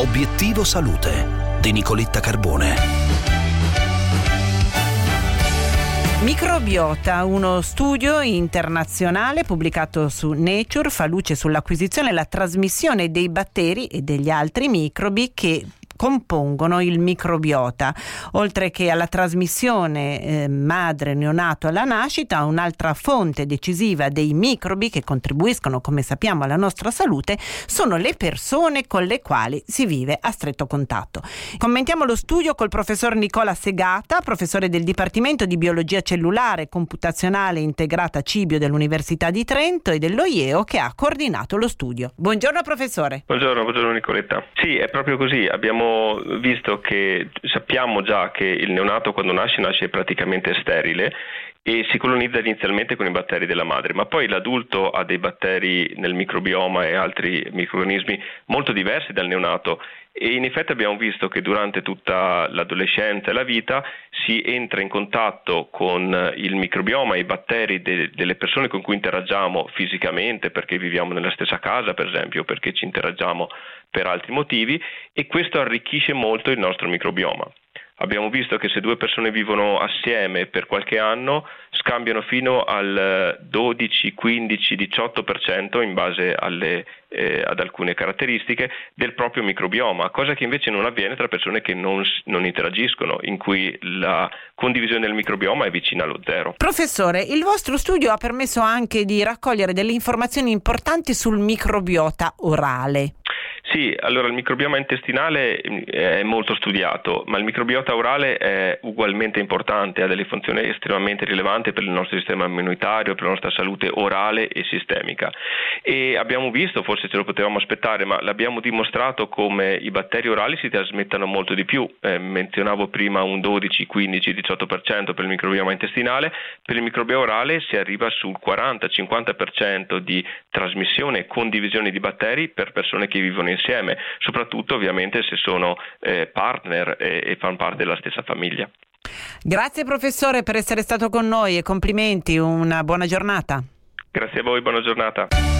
Obiettivo Salute di Nicoletta Carbone. Microbiota, uno studio internazionale pubblicato su Nature, fa luce sull'acquisizione e la trasmissione dei batteri e degli altri microbi che compongono il microbiota. Oltre che alla trasmissione eh, madre-neonato alla nascita, un'altra fonte decisiva dei microbi che contribuiscono, come sappiamo, alla nostra salute sono le persone con le quali si vive a stretto contatto. Commentiamo lo studio col professor Nicola Segata, professore del Dipartimento di Biologia Cellulare Computazionale Integrata Cibio dell'Università di Trento e dell'OIEO che ha coordinato lo studio. Buongiorno professore. Buongiorno, buongiorno Nicoletta. Sì, è proprio così. Abbiamo visto che sappiamo già che il neonato quando nasce nasce praticamente sterile e si colonizza inizialmente con i batteri della madre, ma poi l'adulto ha dei batteri nel microbioma e altri microorganismi molto diversi dal neonato e in effetti abbiamo visto che durante tutta l'adolescenza e la vita si entra in contatto con il microbioma e i batteri de- delle persone con cui interagiamo fisicamente, perché viviamo nella stessa casa per esempio, perché ci interagiamo per altri motivi e questo arricchisce molto il nostro microbioma. Abbiamo visto che se due persone vivono assieme per qualche anno scambiano fino al 12, 15, 18% in base alle, eh, ad alcune caratteristiche del proprio microbioma, cosa che invece non avviene tra persone che non, non interagiscono, in cui la condivisione del microbioma è vicina allo zero. Professore, il vostro studio ha permesso anche di raccogliere delle informazioni importanti sul microbiota orale. Sì, allora il microbioma intestinale mm, è molto studiato, ma il microbiota orale è ugualmente importante, ha delle funzioni estremamente rilevanti per il nostro sistema immunitario, per la nostra salute orale e sistemica. E abbiamo visto, forse ce lo potevamo aspettare, ma l'abbiamo dimostrato come i batteri orali si trasmettano molto di più. Eh, menzionavo prima un 12, 15, 18% per il microbioma intestinale, per il microbioma orale si arriva sul 40-50% di trasmissione e condivisione di batteri per persone che vivono in insieme, soprattutto ovviamente se sono eh, partner e, e fanno parte della stessa famiglia. Grazie professore per essere stato con noi e complimenti, una buona giornata. Grazie a voi, buona giornata.